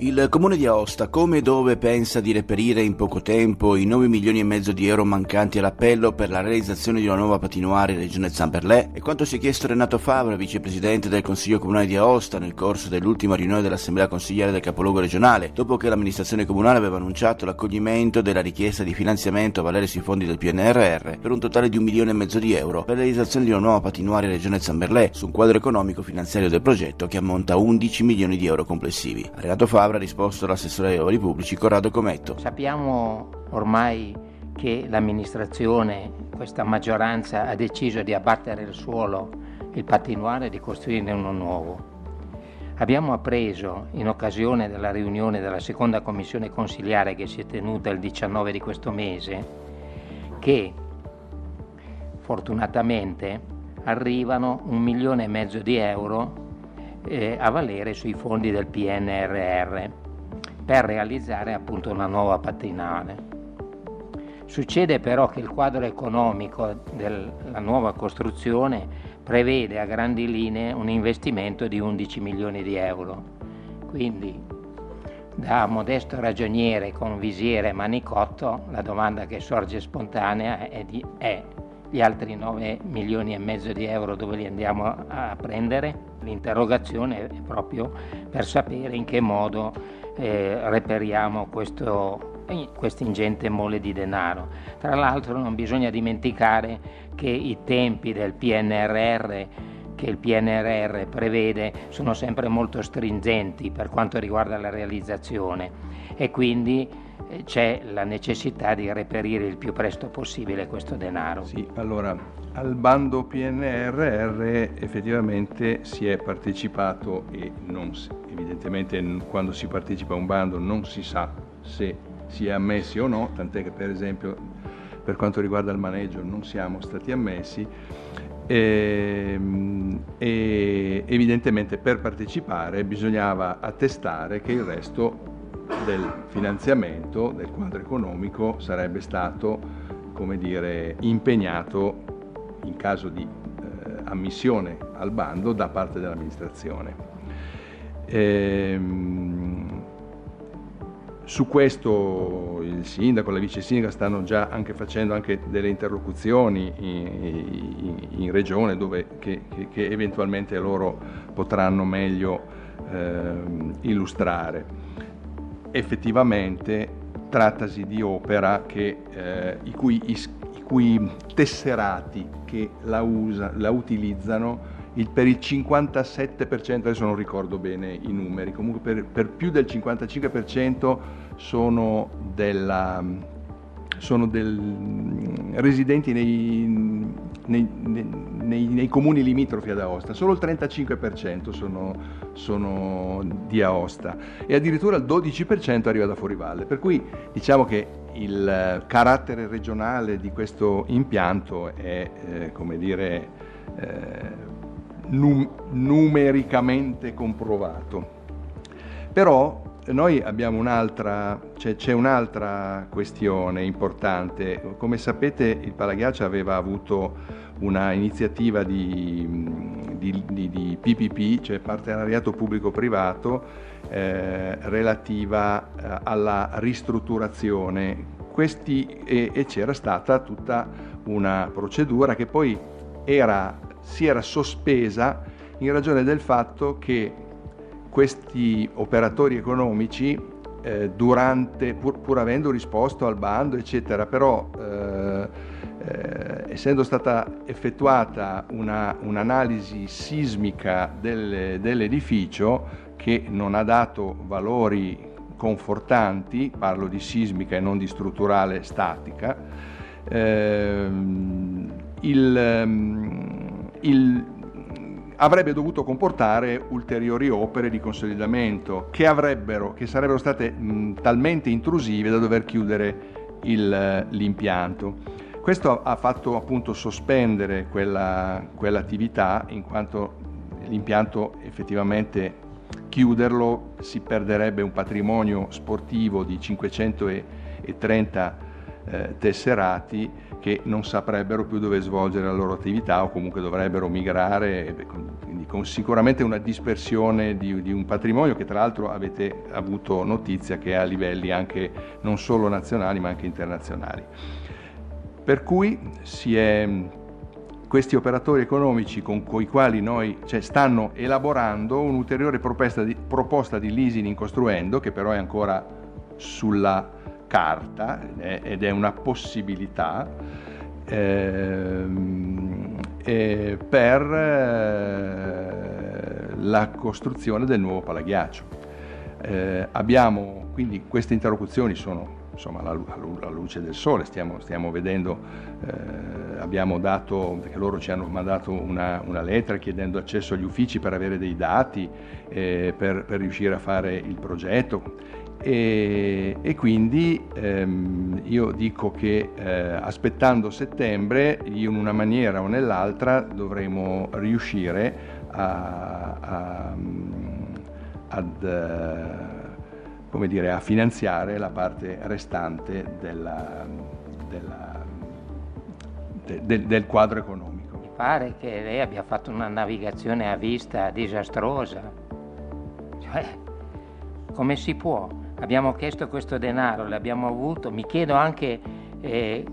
Il comune di Aosta come e dove pensa di reperire in poco tempo i 9 milioni e mezzo di euro mancanti all'appello per la realizzazione di una nuova patinoire in regione Zamperlè? E quanto si è chiesto Renato Favre, vicepresidente del Consiglio Comunale di Aosta, nel corso dell'ultima riunione dell'Assemblea Consigliare del capoluogo regionale, dopo che l'amministrazione comunale aveva annunciato l'accoglimento della richiesta di finanziamento a valere sui fondi del PNRR per un totale di un milione e mezzo di euro per la realizzazione di una nuova patinoire in regione Zamperlè, su un quadro economico finanziario del progetto che ammonta a 11 milioni di euro complessivi. Renato Favre avrà risposto l'assessore ai lavori pubblici Corrado Cometto. Sappiamo ormai che l'amministrazione, questa maggioranza, ha deciso di abbattere il suolo, il patinoire e di costruirne uno nuovo. Abbiamo appreso, in occasione della riunione della seconda commissione consiliare che si è tenuta il 19 di questo mese, che fortunatamente arrivano un milione e mezzo di euro eh, a valere sui fondi del PNRR per realizzare appunto una nuova patrinale. Succede però che il quadro economico della nuova costruzione prevede a grandi linee un investimento di 11 milioni di euro. Quindi da modesto ragioniere con visiere e manicotto la domanda che sorge spontanea è, di, è gli altri 9 milioni e mezzo di euro dove li andiamo a prendere? L'interrogazione è proprio per sapere in che modo eh, reperiamo questo questa ingente mole di denaro. Tra l'altro non bisogna dimenticare che i tempi del PNRR che il PNRR prevede sono sempre molto stringenti per quanto riguarda la realizzazione e quindi eh, c'è la necessità di reperire il più presto possibile questo denaro. Sì, allora al bando PNRR effettivamente si è partecipato e non, evidentemente quando si partecipa a un bando non si sa se si è ammessi o no, tant'è che per esempio per quanto riguarda il maneggio non siamo stati ammessi e, ehm, e evidentemente per partecipare bisognava attestare che il resto del finanziamento del quadro economico sarebbe stato come dire, impegnato in caso di eh, ammissione al bando da parte dell'amministrazione. Ehm, su questo il sindaco, la vice sindaca stanno già anche facendo anche delle interlocuzioni in, in, in regione dove, che, che, che, eventualmente loro potranno meglio eh, illustrare. Effettivamente trattasi di opera che, eh, i, cui, i, i, cui, tesserati che la, usa, la utilizzano il, per il 57%, adesso non ricordo bene i numeri, comunque per, per più del 55% sono, della, sono del, residenti nei, nei, nei, nei, comuni limitrofi ad Aosta, solo il 35% sono, sono di Aosta. E addirittura il 12% arriva da Fuorivalle, per cui diciamo che il carattere regionale di questo impianto è, eh, come dire, eh, num- numericamente comprovato. Però noi abbiamo un'altra, cioè, c'è un'altra questione importante. Come sapete il Palaghiaccia aveva avuto una iniziativa di, di, di, di PPP, cioè partenariato pubblico-privato, eh, relativa eh, alla ristrutturazione. Questi, e, e c'era stata tutta una procedura che poi era si era sospesa in ragione del fatto che questi operatori economici, eh, durante, pur, pur, avendo risposto al bando, eccetera, però eh, eh, essendo stata effettuata una, un'analisi sismica del, dell'edificio che non ha dato valori confortanti, parlo di sismica e non di strutturale statica, ehm, il, ehm, il, avrebbe dovuto comportare ulteriori opere di consolidamento che, che sarebbero state mh, talmente intrusive da dover chiudere il, l'impianto. Questo ha fatto appunto sospendere quella, quell'attività in quanto l'impianto effettivamente chiuderlo si perderebbe un patrimonio sportivo di 530 eh, tesserati che non saprebbero più dove svolgere la loro attività o comunque dovrebbero migrare, quindi con sicuramente una dispersione di, di un patrimonio che tra l'altro avete avuto notizia che è a livelli anche non solo nazionali ma anche internazionali. Per cui si è questi operatori economici con i quali noi cioè, stanno elaborando un'ulteriore proposta di, proposta di leasing costruendo, che però è ancora sulla carta ed è una possibilità ehm, eh, per eh, la costruzione del nuovo palaghiaccio. Eh, abbiamo quindi queste interlocuzioni sono, insomma, alla, luce del sole, stiamo, stiamo vedendo, eh, abbiamo dato, perché loro ci hanno mandato una, una, lettera chiedendo accesso agli uffici per avere dei dati, eh, per, per riuscire a fare il progetto. E, e, quindi ehm, io dico che eh, aspettando settembre in una maniera o nell'altra dovremo riuscire a, a, ad, come dire, a finanziare la parte restante della, della, de, de, del quadro economico. Mi pare che lei abbia fatto una navigazione a vista disastrosa. Cioè, come si può? Abbiamo chiesto questo denaro, l'abbiamo avuto, mi chiedo anche, eh,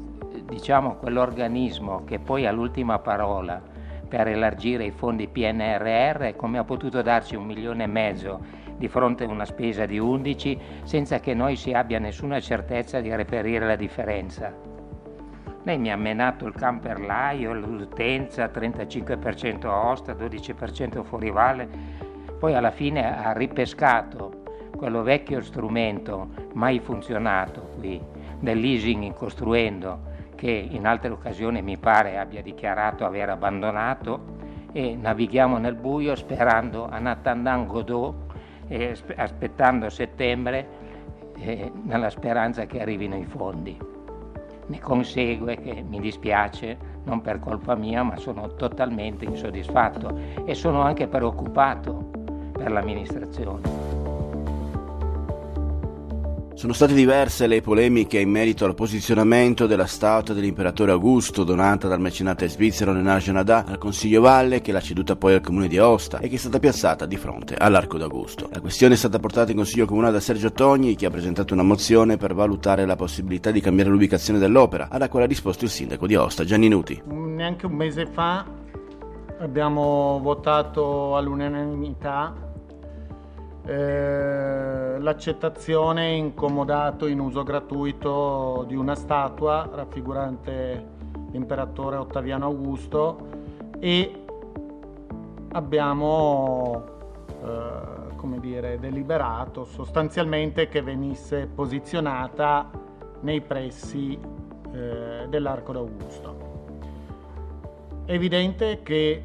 diciamo, quell'organismo che poi ha l'ultima parola per elargire i fondi PNRR, come ha potuto darci un milione e mezzo di fronte a una spesa di 11 senza che noi si abbia nessuna certezza di reperire la differenza. Lei mi ha menato il camperlaio, l'utenza, 35% Osta, 12% Fuorivalle, poi alla fine ha ripescato quello vecchio strumento mai funzionato qui del leasing costruendo che in altre occasioni mi pare abbia dichiarato aver abbandonato e navighiamo nel buio sperando a Natandan Godot e aspettando settembre eh, nella speranza che arrivino i fondi. Ne consegue che mi dispiace, non per colpa mia, ma sono totalmente insoddisfatto e sono anche preoccupato per l'amministrazione. Sono state diverse le polemiche in merito al posizionamento della statua dell'imperatore Augusto donata dal mecenate svizzero Nenage Nadà al Consiglio Valle che l'ha ceduta poi al comune di Aosta e che è stata piazzata di fronte all'Arco d'Augusto. La questione è stata portata in Consiglio Comunale da Sergio Togni che ha presentato una mozione per valutare la possibilità di cambiare l'ubicazione dell'opera, alla quale ha risposto il sindaco di Aosta, Gianni Nuti. Neanche un mese fa abbiamo votato all'unanimità eh, l'accettazione in comodato in uso gratuito di una statua raffigurante l'imperatore Ottaviano Augusto e abbiamo eh, come dire, deliberato sostanzialmente che venisse posizionata nei pressi eh, dell'Arco d'Augusto. È evidente che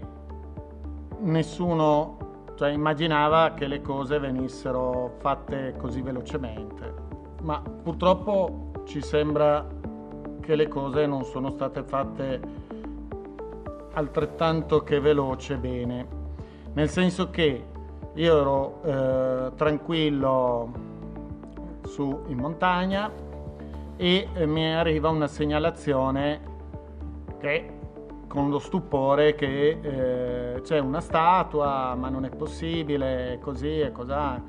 nessuno cioè immaginava che le cose venissero fatte così velocemente, ma purtroppo ci sembra che le cose non sono state fatte altrettanto che veloce bene, nel senso che io ero eh, tranquillo su in montagna e mi arriva una segnalazione che con lo stupore che eh, c'è una statua, ma non è possibile, così e cos'ha.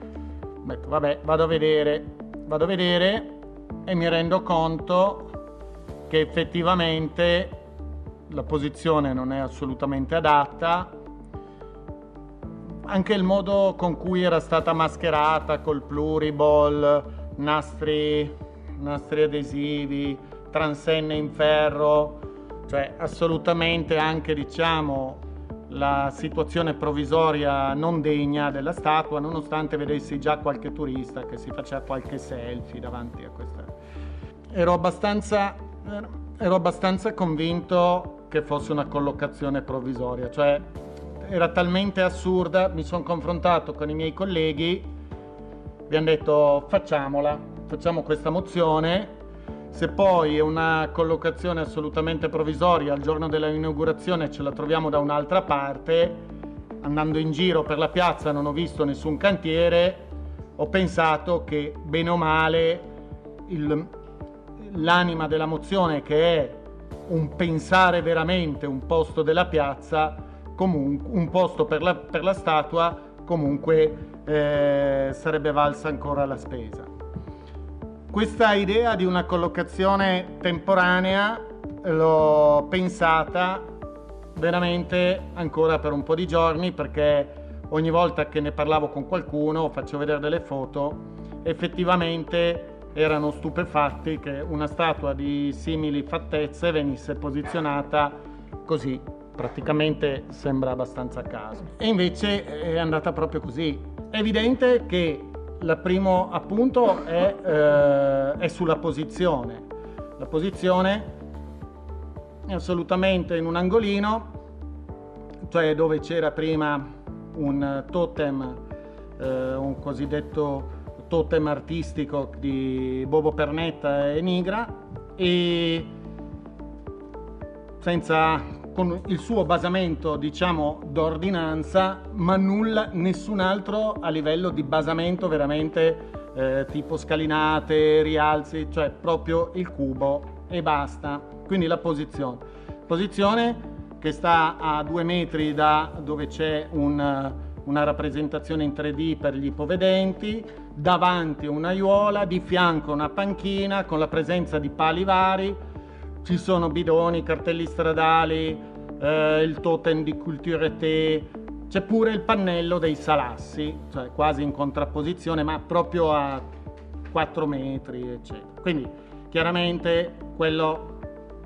Detto, vabbè, vado a vedere, vado a vedere e mi rendo conto che effettivamente la posizione non è assolutamente adatta. Anche il modo con cui era stata mascherata col pluriball, nastri, nastri adesivi, transenne in ferro, cioè assolutamente anche diciamo la situazione provvisoria non degna della statua, nonostante vedessi già qualche turista che si faceva qualche selfie davanti a questa. Ero abbastanza, ero abbastanza convinto che fosse una collocazione provvisoria, cioè era talmente assurda, mi sono confrontato con i miei colleghi, abbiamo detto facciamola, facciamo questa mozione se poi è una collocazione assolutamente provvisoria, al giorno dell'inaugurazione ce la troviamo da un'altra parte, andando in giro per la piazza non ho visto nessun cantiere, ho pensato che bene o male il, l'anima della mozione che è un pensare veramente un posto della piazza, comunque, un posto per la, per la statua, comunque eh, sarebbe valsa ancora la spesa. Questa idea di una collocazione temporanea l'ho pensata veramente ancora per un po' di giorni perché ogni volta che ne parlavo con qualcuno, faccio vedere delle foto, effettivamente erano stupefatti che una statua di simili fattezze venisse posizionata così, praticamente sembra abbastanza a caso. E invece è andata proprio così. È evidente che il primo appunto è, eh, è sulla posizione. La posizione è assolutamente in un angolino, cioè dove c'era prima un totem, eh, un cosiddetto totem artistico di Bobo Pernetta e Nigra e senza con il suo basamento diciamo d'ordinanza ma nulla nessun altro a livello di basamento veramente eh, tipo scalinate rialzi cioè proprio il cubo e basta. Quindi la posizione. Posizione che sta a due metri da dove c'è un, una rappresentazione in 3D per gli ipovedenti, davanti un'aiuola, di fianco una panchina con la presenza di pali vari, ci sono bidoni, cartelli stradali, eh, il totem di Culture Te, c'è pure il pannello dei salassi, cioè quasi in contrapposizione, ma proprio a 4 metri, eccetera. Quindi chiaramente quello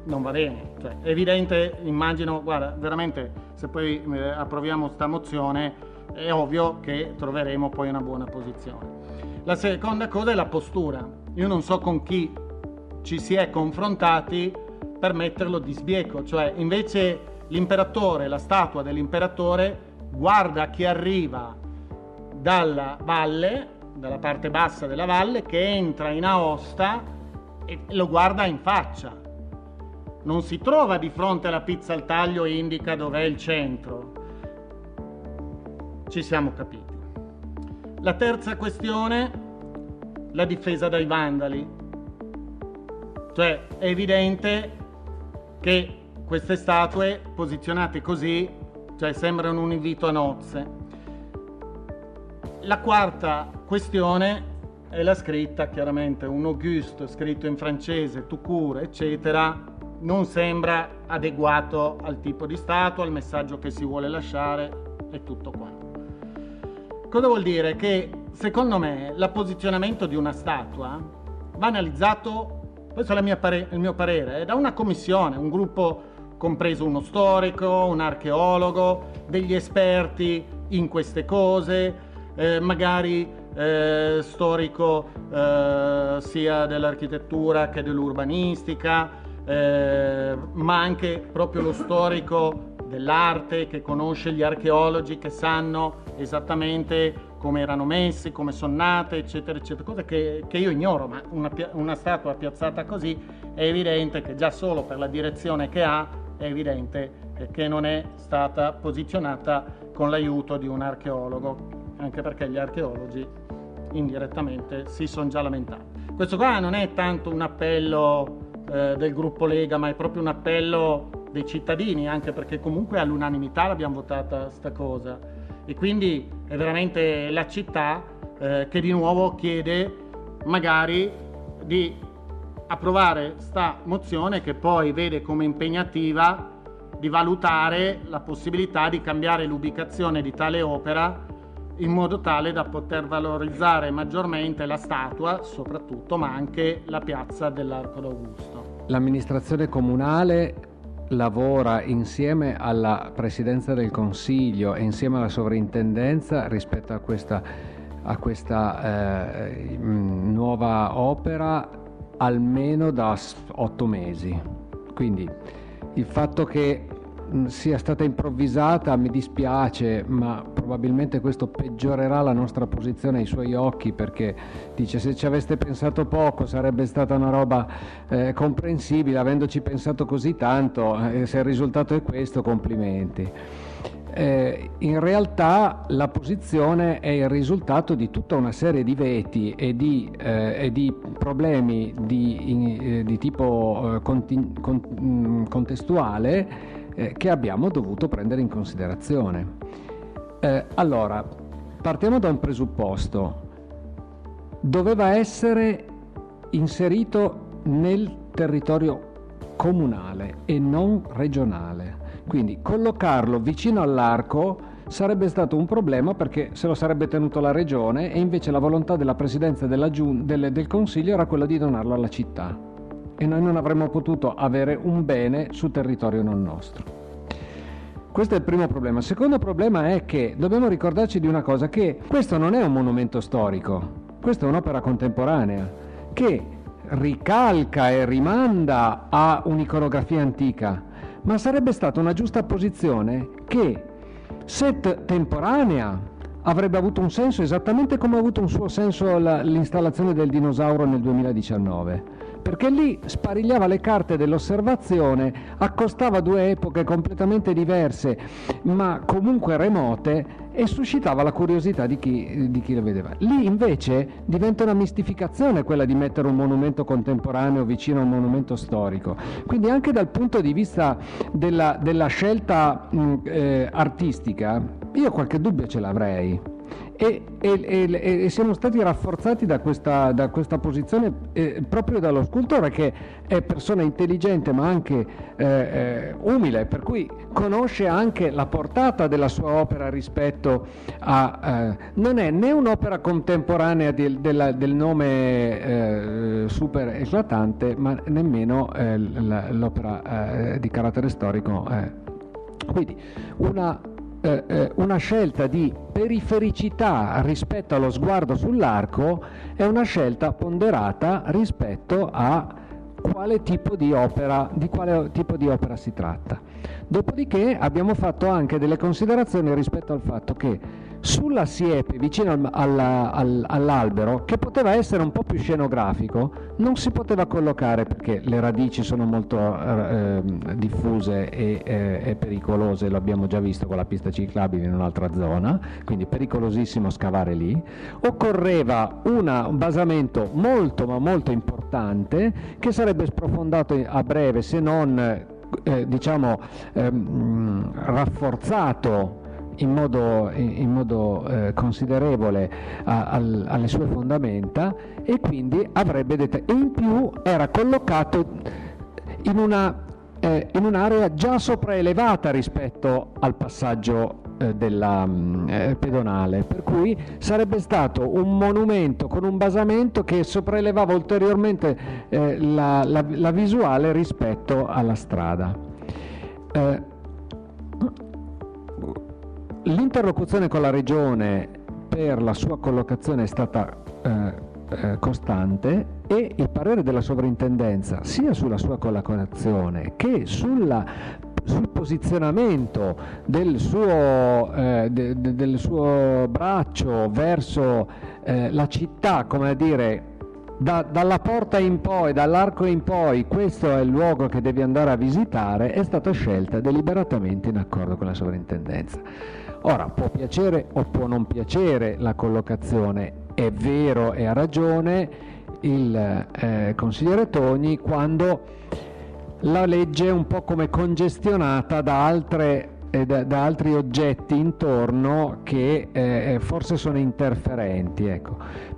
non va bene. Cioè, è evidente, immagino, guarda, veramente se poi eh, approviamo sta mozione è ovvio che troveremo poi una buona posizione. La seconda cosa è la postura. Io non so con chi ci si è confrontati per metterlo di sbieco, cioè invece l'imperatore, la statua dell'imperatore guarda chi arriva dalla valle, dalla parte bassa della valle, che entra in Aosta e lo guarda in faccia non si trova di fronte alla pizza al taglio e indica dov'è il centro. Ci siamo capiti. La terza questione, la difesa dai vandali. Cioè è evidente che queste statue posizionate così, cioè sembrano un invito a nozze. La quarta questione è la scritta, chiaramente un Auguste scritto in francese, tout court, eccetera, non sembra adeguato al tipo di statua, al messaggio che si vuole lasciare e tutto quanto. Cosa vuol dire? Che secondo me il posizionamento di una statua va analizzato, questo è pare- il mio parere, da una commissione, un gruppo compreso uno storico, un archeologo, degli esperti in queste cose, eh, magari eh, storico eh, sia dell'architettura che dell'urbanistica, eh, ma anche proprio lo storico dell'arte che conosce gli archeologi che sanno esattamente come erano messi, come sono nate, eccetera, eccetera, cose che, che io ignoro, ma una, una, statua piazzata così è evidente che già solo per la direzione che ha è evidente che non è stata posizionata con l'aiuto di un archeologo, anche perché gli archeologi indirettamente si sono già lamentati. Questo qua non è tanto un appello eh, del gruppo Lega, ma è proprio un appello dei cittadini, anche perché comunque all'unanimità l'abbiamo votata sta cosa. E quindi è veramente la città eh, che di nuovo chiede magari di approvare sta mozione che poi vede come impegnativa di valutare la possibilità di cambiare l'ubicazione di tale opera in modo tale da poter valorizzare maggiormente la statua soprattutto, ma anche la piazza dell'Arco d'Augusto. L'amministrazione comunale lavora insieme alla Presidenza del Consiglio e insieme alla Sovrintendenza rispetto a questa, a questa eh, nuova opera almeno da otto mesi. Quindi il fatto che Mm, sia stata improvvisata mi dispiace, ma probabilmente questo peggiorerà la nostra posizione ai suoi occhi perché dice se ci aveste pensato poco sarebbe stata una roba eh, comprensibile, avendoci pensato così tanto, eh, se il risultato è questo, complimenti. Eh, in realtà la posizione è il risultato di tutta una serie di veti e di, eh, e di problemi di, in, eh, di tipo eh, conti, con, mm, contestuale eh, che abbiamo dovuto prendere in considerazione. Eh, allora, partiamo da un presupposto. Doveva essere inserito nel territorio comunale e non regionale. Quindi collocarlo vicino all'arco sarebbe stato un problema perché se lo sarebbe tenuto la regione e invece la volontà della presidenza della Giun- del, del Consiglio era quella di donarlo alla città e noi non avremmo potuto avere un bene sul territorio non nostro. Questo è il primo problema. Il secondo problema è che dobbiamo ricordarci di una cosa, che questo non è un monumento storico. questa è un'opera contemporanea che ricalca e rimanda a un'iconografia antica, ma sarebbe stata una giusta posizione che, se temporanea, avrebbe avuto un senso esattamente come ha avuto un suo senso l'installazione del dinosauro nel 2019 perché lì sparigliava le carte dell'osservazione, accostava due epoche completamente diverse, ma comunque remote, e suscitava la curiosità di chi, di chi le vedeva. Lì invece diventa una mistificazione quella di mettere un monumento contemporaneo vicino a un monumento storico. Quindi anche dal punto di vista della, della scelta mh, eh, artistica, io qualche dubbio ce l'avrei e, e, e, siamo stati rafforzati da questa, da questa posizione eh, proprio dallo scultore che è persona intelligente ma anche eh, eh, umile, per cui conosce anche la portata della sua opera rispetto a... Eh, non è né un'opera contemporanea del, della, del nome eh, super eclatante ma nemmeno eh, l'opera di carattere storico. Quindi una eh, eh, una scelta di perifericità rispetto allo sguardo sull'arco è una scelta ponderata rispetto a quale tipo di opera, di quale tipo di opera si tratta. Dopodiché abbiamo fatto anche delle considerazioni rispetto al fatto che sulla siepe vicino al, alla, al, all'albero, che poteva essere un po' più scenografico, non si poteva collocare perché le radici sono molto eh, diffuse e, eh, pericolose, lo abbiamo già visto con la pista ciclabile in un'altra zona, quindi pericolosissimo scavare lì. Occorreva una, un basamento molto ma molto importante che sarebbe sprofondato a breve se non eh, diciamo ehm, rafforzato in modo, in modo eh, considerevole a, a, alle sue fondamenta e quindi avrebbe detto in più era collocato in, una, eh, in un'area già sopraelevata rispetto al passaggio eh, della mm, eh, pedonale, per cui sarebbe stato un monumento con un basamento che sopraelevava ulteriormente eh, la, la, la, visuale rispetto alla strada. Eh, L'interlocuzione con la Regione per la sua collocazione è stata eh, eh, costante e il parere della sovrintendenza sia sulla sua collocazione che sulla sul posizionamento del suo, eh, de, de, del suo braccio verso eh, la città, come a dire, da, dalla porta in poi, dall'arco in poi, questo è il luogo che devi andare a visitare, è stata scelta deliberatamente in accordo con la sovrintendenza. Ora, può piacere o può non piacere la collocazione, è vero e ha ragione il eh, consigliere Togni quando la legge è un po' come congestionata da altre da, da, altri oggetti intorno che eh, forse sono interferenti. Ecco.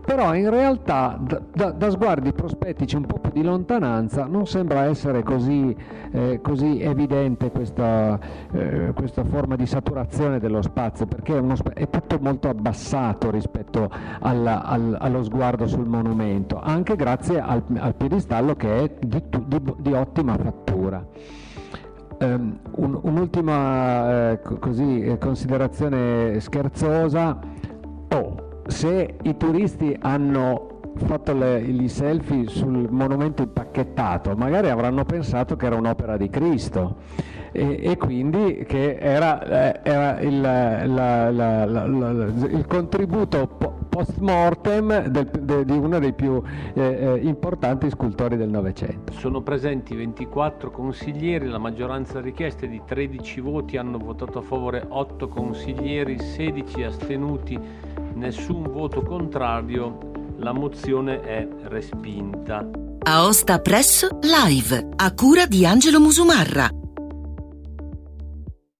Però in realtà da, da, da, sguardi prospettici un po' più di lontananza non sembra essere così, eh, così evidente questa, eh, questa, forma di saturazione dello spazio perché è, uno, è tutto molto abbassato rispetto alla, al, allo sguardo sul monumento, anche grazie al, al piedistallo che è di, di, di ottima fattura. Um, un, un'ultima eh, così, eh, considerazione scherzosa. Oh, se i turisti hanno fatto le, gli selfie sul monumento impacchettato, magari avranno pensato che era un'opera di Cristo e, e quindi che era, eh, era il, la, la, la, il, contributo post mortem del, de, di uno dei più eh, eh, importanti scultori del Novecento. Sono presenti 24 consiglieri, la maggioranza richieste di 13 voti hanno votato a favore 8 consiglieri, 16 astenuti, nessun voto contrario, la mozione è respinta. Aosta Press Live, a cura di Angelo Musumarra